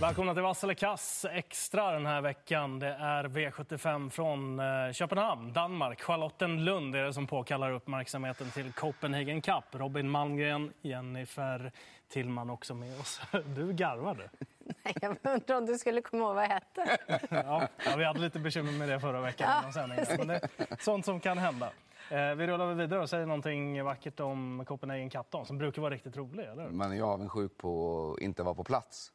Välkomna till Vass eller kass extra den här veckan. Det är V75 från eh, Köpenhamn, Danmark. Charlottenlund är det som påkallar uppmärksamheten till Copenhagen Cup. Robin Malmgren, Jennifer Tillman också med oss. Du garvade. Nej, jag undrar om du skulle komma ihåg vad jag hette. Ja, ja, vi hade lite bekymmer med det förra veckan. Ja. Men det är sånt som kan hända. Eh, vi rullar vidare och säger någonting vackert om Copenhagen Cup som brukar vara riktigt rolig, eller Man är avundsjuk på att inte vara på plats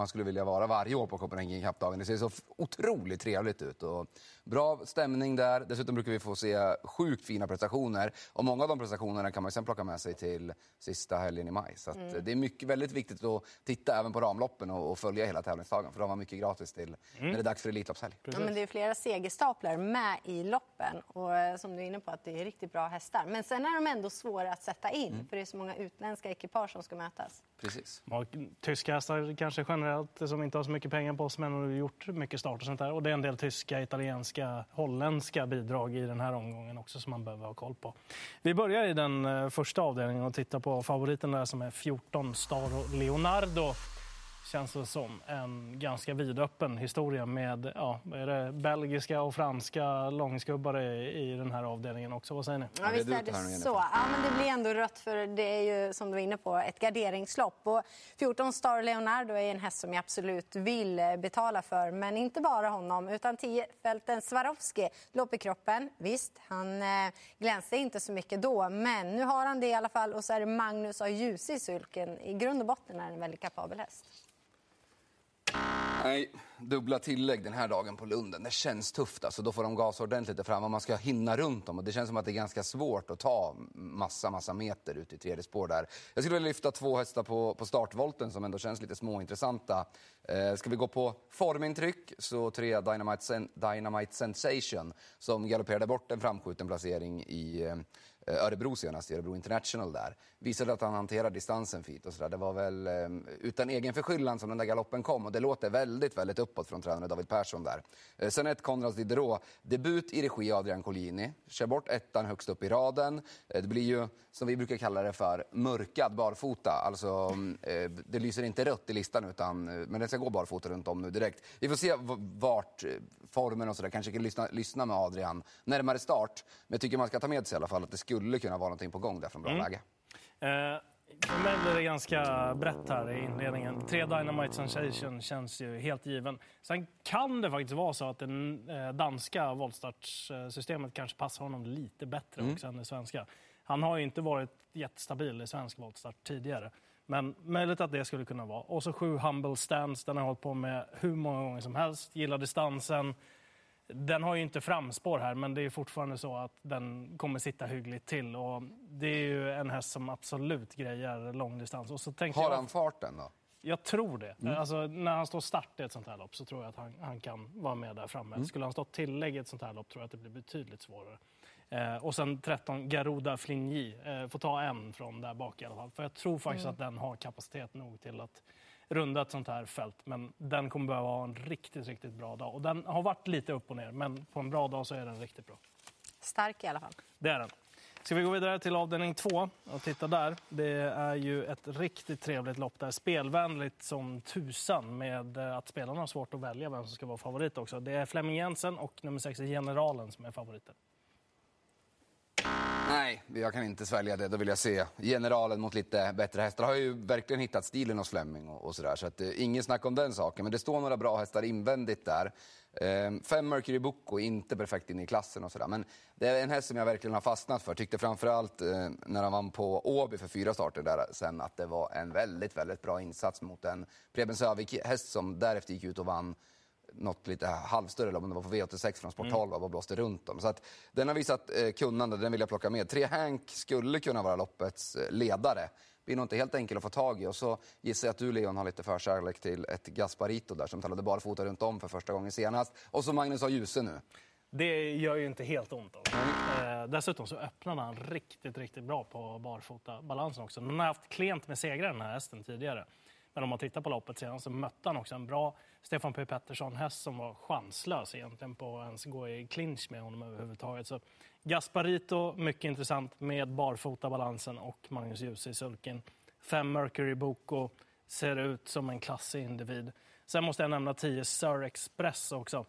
man skulle vilja vara varje år på Copenhagen Cup-dagen. Det ser så otroligt trevligt ut. Och bra stämning där. Dessutom brukar vi få se sjukt fina prestationer. Och många av de prestationerna kan man sen plocka med sig till sista helgen i maj. Så mm. det är mycket, väldigt viktigt att titta även på ramloppen och, och följa hela tävlingsdagen. För de har mycket gratis till mm. när det är dags för Elitloppshelg. Ja, men det är flera segerstaplar med i loppen. Och eh, som du är inne på, att det är riktigt bra hästar. Men sen är de ändå svåra att sätta in. Mm. För det är så många utländska ekipage som ska mötas. Precis. Tyska hästar kanske generellt som inte har så mycket pengar på oss, men har gjort mycket start och sånt där. Och det är en del tyska, italienska, holländska bidrag i den här omgången också som man behöver ha koll på. Vi börjar i den eh, första avdelningen och tittar på favoriten där som är 14 Star Leonardo känns det som en ganska vidöppen historia med ja, är det belgiska och franska långskubbare i den här avdelningen också. Vad säger ni? Ja, visst är det så. Ja, men det blir ändå rött för det är ju som du var inne på ett garderingslopp. Och 14 Star Leonardo är en häst som jag absolut vill eh, betala för. Men inte bara honom utan 10 Fälten Swarovski lopp i kroppen. Visst, han eh, glänste inte så mycket då men nu har han det i alla fall och så är det Magnus A. Ljus i sulken. I grund och botten är han en väldigt kapabel häst. Nej, dubbla tillägg den här dagen på Lunden. Det känns tufft. Alltså, då får de gasa ordentligt där fram och man ska hinna runt dem. Och det känns som att det är ganska svårt att ta massa, massa meter ut i tredje spår där. Jag skulle vilja lyfta två hästar på, på startvolten som ändå känns lite småintressanta. Eh, ska vi gå på formintryck så tre Dynamite, Sen Dynamite Sensation som galopperade bort en framskjuten placering i eh, Eh, Eh, Örebro senast, i Örebro International där. Visade att han hanterar distansen fint och sådär. Det var väl eh, utan egen förskyllan som den där galoppen kom och det låter väldigt, väldigt uppåt från tränare David Persson där. Eh, sen ett Konrads Diderot, debut i regi av Adrian Collini. Kör bort ettan högst upp i raden. Det blir ju, som vi brukar kalla det för, mörkad barfota. Alltså, det lyser inte rött i listan utan, men den ska gå barfota runt om nu direkt. Vi får se vart formen och sådär, kanske kan lyssna, lyssna med Adrian närmare start. Men jag tycker man ska ta med sig i alla fall att det skulle kunna vara någonting på gång där från bra mm. läge. Eh, blir det ganska brett här i inledningen. Tre Dynamite Sensation känns ju helt given. Sen kan det faktiskt vara så att det eh, danska voltstartssystemet kanske passar honom lite bättre mm. också än det svenska. Han har ju inte varit jättestabil i svensk voltstart tidigare. Men möjligt att det skulle kunna vara. Och så sju Humble Stands, den har jag hållit på med hur många gånger som helst. Gillar distansen. Den har ju inte framspår här, men det är fortfarande så att den kommer sitta hyggligt till. Och det är ju en häst som absolut grejer långdistans. Och så har han jag, farten då? Jag tror det. Mm. Alltså, när han står start i ett sånt här lopp så tror jag att han, han kan vara med där framme. Mm. Skulle han stå tillägg i ett sånt här lopp tror jag att det blir betydligt svårare. Eh, och sen 13 Garuda Fligny. Eh, får ta en från där bak i alla fall. För jag tror faktiskt mm. att den har kapacitet nog till att runda ett sånt här fält. Men den kommer behöva ha en riktigt, riktigt bra dag. Och den har varit lite upp och ner, men på en bra dag så är den riktigt bra. Stark i alla fall. Det är den. Ska vi gå vidare till avdelning två och titta där. Det är ju ett riktigt trevligt lopp där. Spelvänligt som tusan med eh, att spelarna har svårt att välja vem som ska vara favorit också. Det är Flemming Jensen och nummer sex Generalen som är favoriter. Jag kan inte svälja det. Då vill jag se generalen mot lite bättre hästar. Har ju verkligen hittat stilen hos Flemming och, och sådär. Så att, eh, ingen snack om den saken. Men det står några bra hästar invändigt där. Eh, fem Mercury Bocco, inte perfekt in i klassen och sådär. Men det är en häst som jag verkligen har fastnat för. Tyckte framförallt eh, när han vann på Åby för fyra starter där sen att det var en väldigt, väldigt bra insats mot en Preben Sövik-häst som därefter gick ut och vann något lite halvstörre lopp, det var på V86 från Sport 12 mm. och blåste runt dem. Så att den har visat eh, kunnande, den vill jag plocka med. Tre Hank skulle kunna vara loppets eh, ledare. Blir nog inte helt enkelt att få tag i. Och så gissar jag att du Leon har lite förkärlek till ett Gasparito där som talade barfota runt om för första gången senast. Och så Magnus har Djuse nu. Det gör ju inte helt ont. Alltså. Eh, dessutom så öppnade han riktigt, riktigt bra på barfota balansen också. Han har haft klent med segrar den här hästen tidigare. Men om man tittar på loppet sedan så mötte han också en bra Stefan P Pettersson-häst som var chanslös egentligen på att ens gå i clinch med honom överhuvudtaget. Så Gasparito, mycket intressant med barfota balansen och Magnus Djuse i sulken. Fem Mercury Boko ser ut som en klassig individ. Sen måste jag nämna 10 Sir Express också.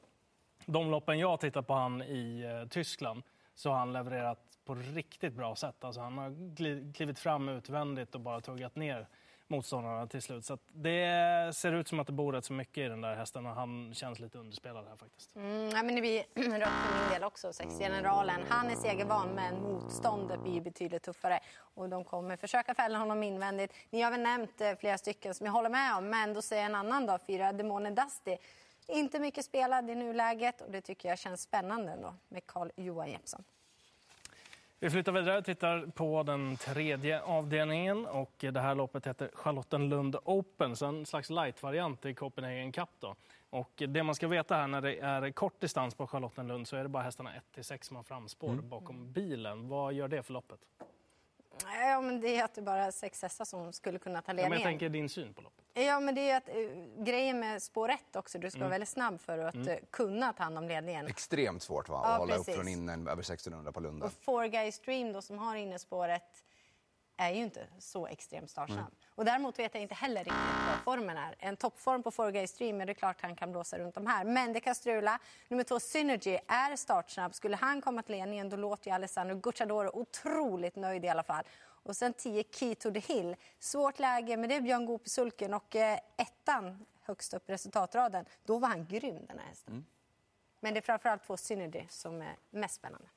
De loppen jag har tittat på han i eh, Tyskland så har han levererat på riktigt bra sätt. Alltså han har klivit fram utvändigt och bara tuggat ner motståndarna till slut. Så det ser ut som att det bor rätt så mycket i den där hästen och han känns lite underspelad här faktiskt. Mm, ja, men det blir rött för min del också. Sex generalen. Han är segervan men motståndet blir betydligt tuffare och de kommer försöka fälla honom invändigt. Ni har väl nämnt eh, flera stycken som jag håller med om men då säger en annan dag, fyra Demone Dusty. Inte mycket spelad i nuläget och det tycker jag känns spännande ändå med Carl Johan Jeppsson. Vi flyttar vidare och tittar på den tredje avdelningen. Och det här loppet heter Charlottenlund Open, så en slags light-variant i Copenhagen Cup. Då. Och det man ska veta här när det är kort distans på Charlottenlund så är det bara hästarna 1-6 som har framspår mm. bakom bilen. Vad gör det för loppet? Ja, men det är att det bara är sex hästar som skulle kunna ta ledningen. Ja, men jag tänker din syn på loppet. Ja, men det är att uh, grejen med spår 1 också, du ska mm. vara väldigt snabb för att mm. uh, kunna ta hand om ledningen. Extremt svårt va? att hålla precis. upp från innen över 1600 på Lunden. Och Four Guys Stream då, som har innespåret är ju inte så extremt startsnabb. Mm. Och däremot vet jag inte heller riktigt vad formen är. En toppform på 4 Stream är det klart han kan blåsa runt de här. Men det kan strula. Nummer två, Synergy, är startsnabb. Skulle han komma till ledningen då låter ju Alessandro Gucciadoro otroligt nöjd i alla fall. Och sen 10 Key to the Hill. Svårt läge, men det är Björn Goop i sulken. Och eh, ettan högst upp i resultatraden, då var han grym den här hästen. Mm. Men det är framförallt två Synergy som är mest spännande.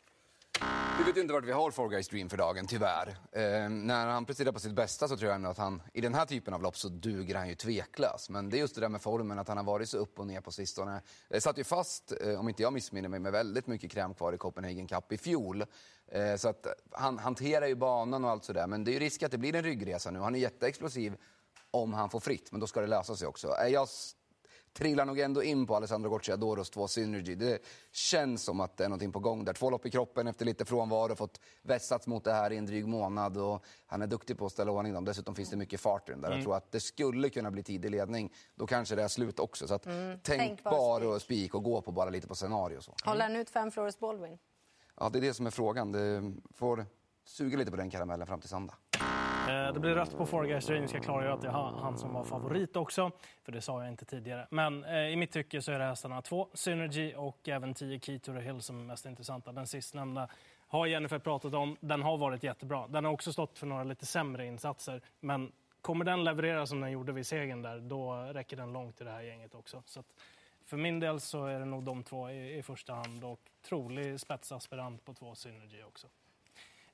Vi vet inte vart vi har Four Guys Dream för dagen, tyvärr. Eh, när han presterar på sitt bästa så tror jag ändå att han, i den här typen av lopp så duger han ju tveklöst. Men det är just det där med formen, att han har varit så upp och ner på sistone. Eh, satt ju fast, eh, om inte jag missminner mig, med väldigt mycket kräm kvar i Copenhagen Cup i fjol. Eh, så att han hanterar ju banan och allt sådär. Men det är ju risk att det blir en ryggresa nu. Han är jätteexplosiv om han får fritt, men då ska det lösa sig också. Är jag trillar nog ändå in på Alessandro Gocciadoros två Synergy. Det känns som att det är någonting på gång där. Två lopp i kroppen efter lite frånvaro, fått vässats mot det här i en dryg månad och han är duktig på att ställa ordning dem. Dessutom finns det mycket fart i den där. Mm. Jag tror att det skulle kunna bli tidig ledning. Då kanske det är slut också. Så att mm. tänk bara spik och gå på bara lite på scenario. Så. Håller han ut fem Flores Baldwin? Ja, det är det som är frågan. Det får suga lite på den karamellen fram till söndag. Eh, det blir rött på Forgeister. Vi ska klargöra att det är han som var favorit också, för det sa jag inte tidigare. Men eh, i mitt tycke så är det hästarna två, Synergy och även 10 Key to the Hill som är mest intressanta. Den sistnämnda har Jennifer pratat om. Den har varit jättebra. Den har också stått för några lite sämre insatser. Men kommer den leverera som den gjorde vid segern där, då räcker den långt i det här gänget också. Så för min del så är det nog de två i, i första hand och trolig spetsaspirant på två Synergy också.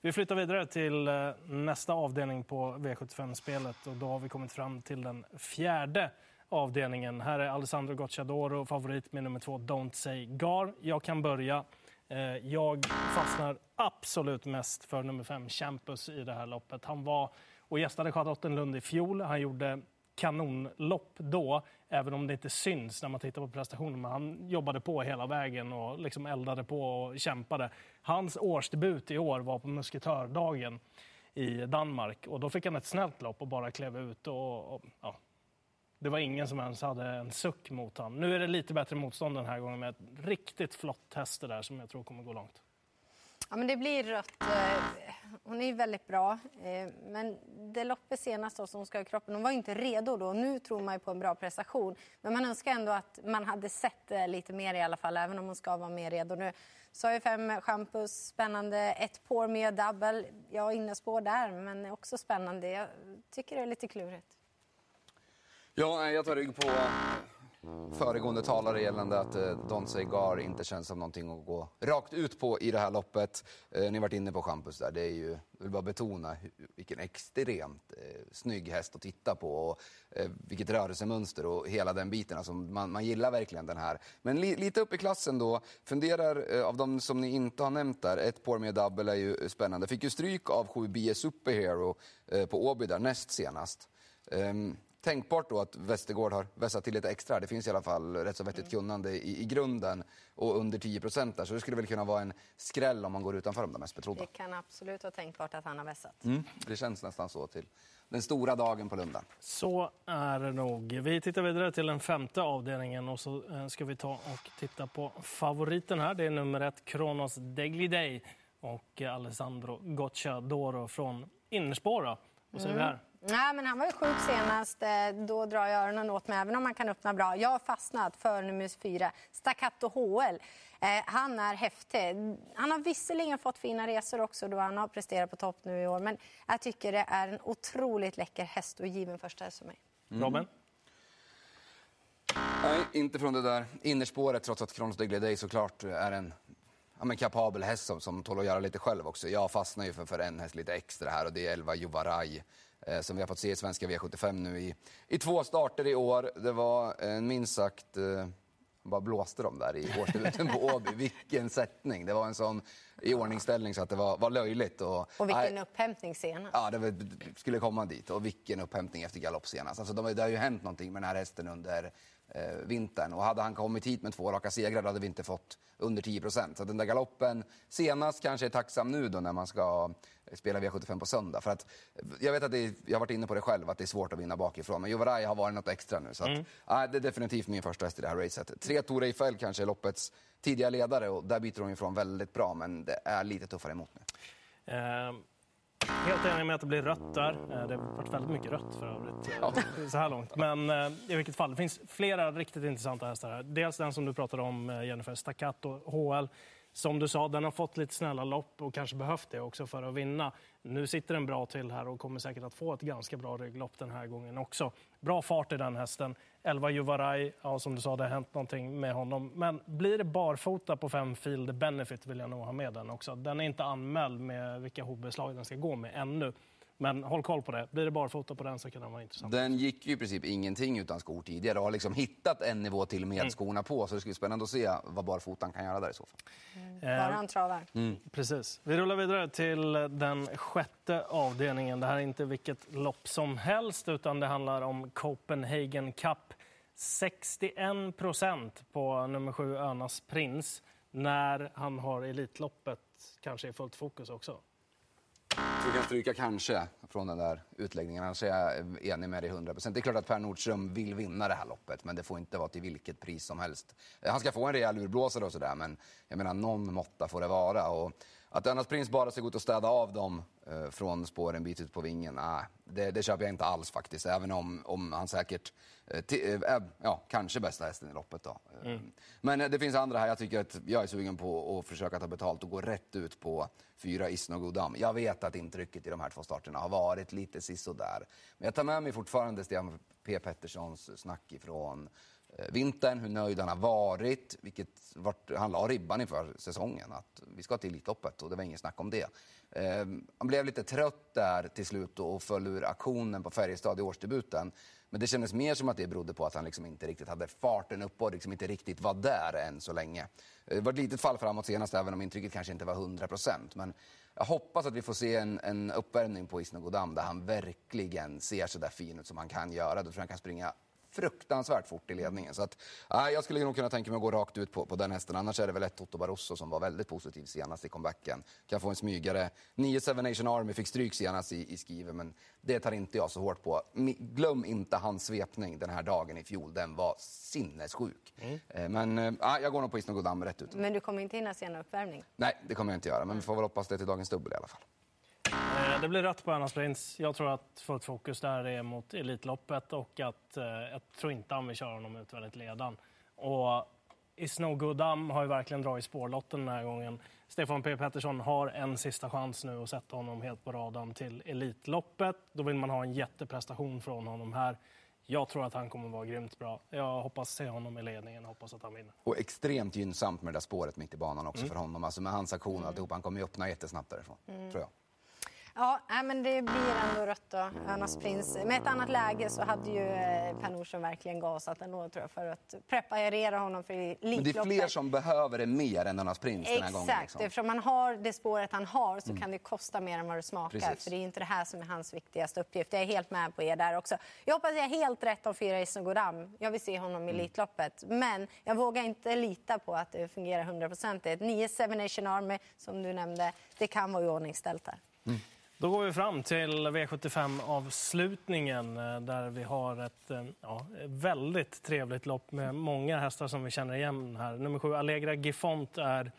Vi flyttar vidare till eh, nästa avdelning på V75-spelet och då har vi kommit fram till den fjärde avdelningen. Här är Alessandro Gocciadoro favorit med nummer två Don't Say Gar. Jag kan börja. Eh, jag fastnar absolut mest för nummer fem Champus i det här loppet. Han var och gästade Charlottenlund i fjol. Han gjorde kanonlopp då, även om det inte syns när man tittar på prestationen. Men han jobbade på hela vägen och liksom eldade på och kämpade. Hans årsdebut i år var på musketördagen i Danmark och då fick han ett snällt lopp och bara klev ut. Och, och ja, det var ingen som ens hade en suck mot honom. Nu är det lite bättre motstånd den här gången med ett riktigt flott test där som jag tror kommer gå långt. Ja, men det blir rött. Eh, hon är väldigt bra. Eh, men det loppet senast då, som hon ska ha kroppen, hon var inte redo då. Nu tror man på en bra prestation. Men man önskar ändå att man hade sett eh, lite mer i alla fall, även om hon ska vara mer redo nu. Så har fem Champus, spännande. Ett pour med double. Jag är där, men också spännande. Jag tycker det är lite klurigt. Ja, jag tar rygg på föregående talare gällande att eh, Don Segar inte känns som någonting att gå rakt ut på i det här loppet. Eh, ni har varit inne på Champus där. Det är ju, jag vill bara betona vilken extremt eh, snygg häst att titta på och eh, vilket rörelsemönster och hela den biten. Alltså, man, man gillar verkligen den här. Men li, lite upp i klassen då. Funderar eh, av de som ni inte har nämnt där. Ett par med double är ju spännande. Fick ju stryk av 7 BS Superhero eh, på Åby där näst senast. Um, tänkbart då att Västergård har vässat till lite extra. Det finns i alla fall rätt så vettigt mm. kunnande i, i grunden och under 10 procent där. Så det skulle väl kunna vara en skräll om man går utanför de mest betrodda. Det kan absolut vara tänkbart att han har vässat. Mm, det känns nästan så till den stora dagen på Lundan. Så är det nog. Vi tittar vidare till den femte avdelningen och så eh, ska vi ta och titta på favoriten här. Det är nummer ett, Kronos Deglidei och Alessandro Gocciadoro från innerspår. Vad säger mm. vi här? Nej, men han var ju sjuk senast. Eh, då drar jag öronen åt mig, även om han kan öppna bra. Jag har fastnat för nummer fyra, Staccato HL. Eh, han är häftig. Han har visserligen fått fina resor också då han har presterat på topp nu i år. Men jag tycker det är en otroligt läcker häst och given första häst för mig. Mm. Robin? Nej, inte från det där innerspåret, trots att Kronos de såklart är en ja, men kapabel häst som, som tål att göra lite själv också. Jag fastnar ju för, för en häst lite extra här och det är Elva Juvaraj eh, som vi har fått se i svenska V75 nu i, i två starter i år. Det var en minst sagt... Eh, bara blåste de där i årsdebuten på Åby. Vilken sättning! Det var en sån iordningställning så att det var, var löjligt. Och, och vilken nej, upphämtning senast. Ja, det skulle komma dit. Och vilken upphämtning efter galopp senast. Alltså, de, det har ju hänt någonting med den här hästen under eh, vintern. Och hade han kommit hit med två raka segrar hade vi inte fått under 10 procent. Så den där galoppen senast kanske är tacksam nu då när man ska spela V75 på söndag. För att, jag vet att är, jag har varit inne på det själv, att det är svårt att vinna bakifrån. Men Juvaraj har varit något extra nu. Så att, mm. äh, det är definitivt min första häst i det här racet. Tre Tor Eiffel kanske är loppets tidiga ledare och där byter hon ifrån väldigt bra. Men det är lite tuffare emot nu. Um. Helt enig med att det blir rött där. Eh, det har varit väldigt mycket rött för övrigt eh, ja. så här långt. Men eh, i vilket fall, det finns flera riktigt intressanta hästar här. Dels den som du pratade om, Jennifer, Staccato HL. Som du sa, den har fått lite snälla lopp och kanske behövt det också för att vinna. Nu sitter den bra till här och kommer säkert att få ett ganska bra rygglopp den här gången också. Bra fart i den hästen. Elva Juvaraj, ja, som du sa, det har hänt någonting med honom. Men blir det barfota på fem Field Benefit vill jag nog ha med den också. Den är inte anmäld med vilka hovbeslag den ska gå med ännu. Men håll koll på det. Blir det barfota på den så kan den vara intressant. Den gick ju i princip ingenting utan skor tidigare och har liksom hittat en nivå till med mm. skorna på. Så det ska bli spännande att se vad barfotan kan göra där i så fall. Mm. Bara han travar. Mm. Precis. Vi rullar vidare till den sjätte avdelningen. Det här är inte vilket lopp som helst utan det handlar om Copenhagen Cup. 61 procent på nummer sju Önas Prins när han har Elitloppet kanske i fullt fokus också. Vi kan stryka kanske från den där utläggningen, annars är jag enig med dig 100% Det är klart att Per Nordström vill vinna det här loppet, men det får inte vara till vilket pris som helst. Han ska få en rejäl urblåsare och sådär, men jag menar någon måtta får det vara. Och att Önas Prins bara ska gå ut och städa av dem eh, från spåren en bit ut på vingen, nah, det, det köper jag inte alls faktiskt. Även om, om han säkert eh, eh ja, kanske bästa hästen i loppet. Då. Mm. Men det finns andra här. Jag tycker att jag är sugen på att försöka ta betalt och gå rätt ut på fyra Isno Godam. Jag vet att intrycket i de här två starterna har varit varit lite sisådär. Men jag tar med mig fortfarande Stefan P Petterssons snack ifrån vintern, hur nöjd han har varit, vilket vart, han la ribban inför säsongen. Att vi ska till Elitloppet och det var ingen snack om det. Eh, han blev lite trött där till slut och föll ur aktionen på Färjestad i årsdebuten. Men det kändes mer som att det berodde på att han liksom inte riktigt hade farten upp och liksom inte riktigt var där än så länge. Det var ett litet fall framåt senast, även om intrycket kanske inte var 100 procent. Men jag hoppas att vi får se en, en uppvärmning på Isnogodam där han verkligen ser så där fin ut som han kan göra. Då tror jag han kan springa fruktansvärt fort i ledningen. Så att, äh, jag skulle nog kunna tänka mig att gå rakt ut på, på den hästen. Annars är det väl ett Toto Barroso som var väldigt positiv senast i comebacken. Kan få en smygare. 9 Seven Nation Army fick stryk senast i, i Skive, men det tar inte jag så hårt på. Glöm inte hans svepning den här dagen i fjol. Den var sinnessjuk. Mm. Eh, men äh, jag går nog på Isno Godam rätt ut. Men du kommer inte hinna se en uppvärmning? Nej, det kommer jag inte göra. Men vi får väl hoppas det till dagens dubbel i alla fall. Eh, det blir rött på Annas Prins. Jag tror att fullt fokus där är mot Elitloppet och att eh, jag tror inte han vill köra honom utvändigt ledan. Och Isno Goodam har ju verkligen dragit spårlotten den här gången. Stefan P Pettersson har en sista chans nu att sätta honom helt på radarn till Elitloppet. Då vill man ha en jätteprestation från honom här. Jag tror att han kommer att vara grymt bra. Jag hoppas se honom i ledningen. Hoppas att han vinner. Och extremt gynnsamt med det där spåret mitt i banan också mm. för honom. Alltså med hans aktion och mm. alltihop. Han kommer ju öppna jättesnabbt därifrån, mm. tror jag. Ja, men det blir ändå rött då, Önas prins. Med ett annat läge så hade ju eh, Per Nordström verkligen gasat ändå tror jag, för att preparera honom för Elitloppet. Men det är fler som behöver det mer än Önas prins den här gången. Exakt, liksom. eftersom man har det spåret han har så mm. kan det kosta mer än vad det smakar. Precis. För det är inte det här som är hans viktigaste uppgift. Jag är helt med på er där också. Jag hoppas jag är helt rätt om fyra Isnogodam. Jag vill se honom i mm. Elitloppet. Men jag vågar inte lita på att det fungerar hundraprocentigt. 9 Seven Nation Army, som du nämnde, det kan vara iordningställt där. Mm. Då går vi fram till V75-avslutningen eh, där vi har ett eh, ja, väldigt trevligt lopp med många hästar som vi känner igen här. Nummer sju, Allegra Gifont är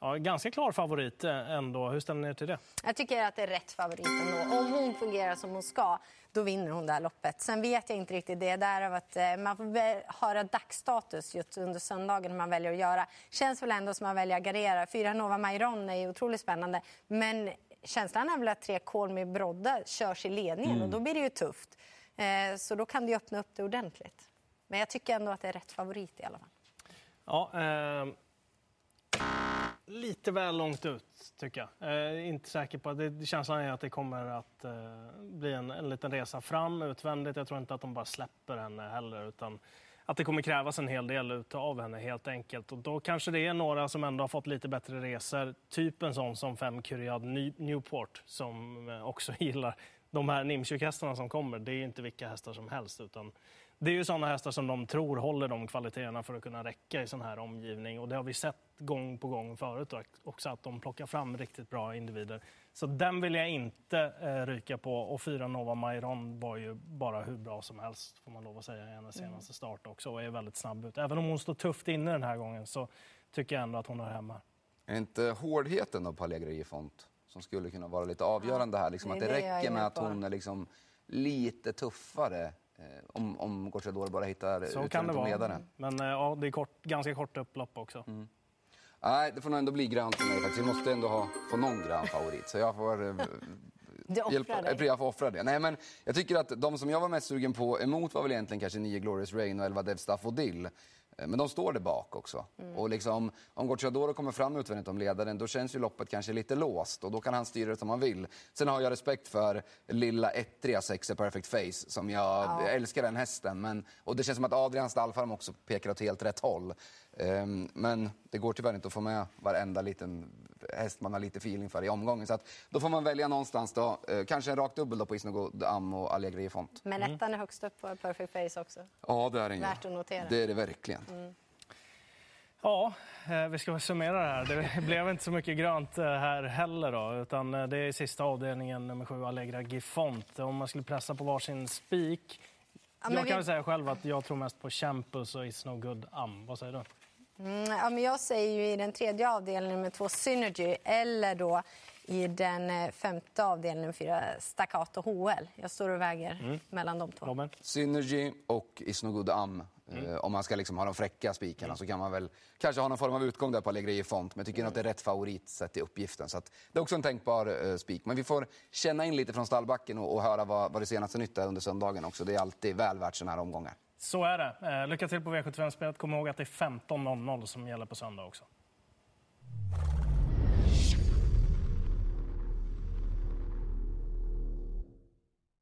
Ja, ganska klar favorit eh, ändå. Hur ställer ni er till det? Jag tycker att det är rätt favorit ändå. Om hon fungerar som hon ska, då vinner hon det här loppet. Sen vet jag inte riktigt det. Där av att man får höra dagsstatus just under söndagen hur man väljer att göra. Känns väl ändå som man väljer att gardera. Fyra Nova Mairon är otroligt spännande. Men känslan är väl att tre Kolmi Brodde körs i ledningen mm. och då blir det ju tufft. Eh, så då kan det öppna upp det ordentligt. Men jag tycker ändå att det är rätt favorit i alla fall. Ja, eh, lite väl långt ut, tycker jag. Eh, inte säker på det. Känslan är att det kommer att eh, bli en, en liten resa fram utvändigt. Jag tror inte att de bara släpper henne heller, utan att det kommer krävas en hel del av henne helt enkelt. Och då kanske det är några som ändå har fått lite bättre resor. Typ en sån som fem Curiad Newport som eh, också gillar de här Nimchuk-hästarna som kommer. Det är inte vilka hästar som helst utan det är ju sådana hästar som de tror håller de kvaliteterna för att kunna räcka i sån här omgivning. Och det har vi sett gång på gång förut också, att de plockar fram riktigt bra individer. Så den vill jag inte eh, ryka på. Och fyra Nova Mairon var ju bara hur bra som helst, får man lov att säga, i hennes mm. senaste start också. Och är väldigt snabb ut. Även om hon står tufft inne den här gången så tycker jag ändå att hon är hemma. Är inte hårdheten av Pallegri Font som skulle kunna vara lite avgörande här? Liksom, att det, det räcker med att hon är liksom lite tuffare Eh, om, om Gocciador bara hittar Så kan det vara. Ledare. Men eh, ja, det är kort, ganska kort upplopp också. Mm. Nej, det får nog ändå bli grönt för mig faktiskt. Vi måste ändå ha, få någon grön favorit. Så jag får... Eh, hjälpa, dig. Jag får offra det. Nej, men jag tycker att de som jag var mest sugen på emot var väl egentligen kanske 9 Glorious Rain och 11 Dev Staffodil. Eh, men de står där bak också. Mm. Och liksom, om Gocciadoro kommer fram utvändigt om ledaren, då känns ju loppet kanske lite låst och då kan han styra det som han vill. Sen har jag respekt för lilla ettriga sexa Perfect Face, som jag ja. älskar den hästen. Men, och det känns som att Adrian Stallfarm också pekar åt helt rätt håll. Um, men det går tyvärr inte att få med varenda liten häst man har lite feeling för i omgången. Så att, då får man välja någonstans då. Uh, kanske en rak dubbel då på Isnogo Am och Allegri Font. Men ettan är högst upp på Perfect Face också. Ja, det är den Värt att notera. Det är det verkligen. Mm. Ja, eh, vi ska summera det här. Det blev inte så mycket grönt eh, här heller. Då, utan det är sista avdelningen, nummer sju, Allegra Gifont. Om man skulle pressa på varsin spik. Ja, jag kan vi... säga själv att jag tror mest på Champus och It's No Good Am. Vad säger du? Mm, ja, men jag säger ju i den tredje avdelningen med två Synergy eller då i den eh, femte avdelningen fyra Staccato HL. Jag står och väger mm. mellan de två. Robin? Synergy och Is No Good Am. Mm. Uh, om man ska liksom ha de fräcka spikarna mm. så kan man väl kanske ha någon form av utgång där på Allegri Font. Men jag tycker mm. att det är rätt favorit sett i uppgiften. Så det är också en tänkbar uh, spik. Men vi får känna in lite från stallbacken och, och höra vad, vad det senaste nytt är under söndagen också. Det är alltid väl värt sådana här omgångar. Så är det. Eh, lycka till på V75-spelet. Kom ihåg att det är 15.00 som gäller på söndag också.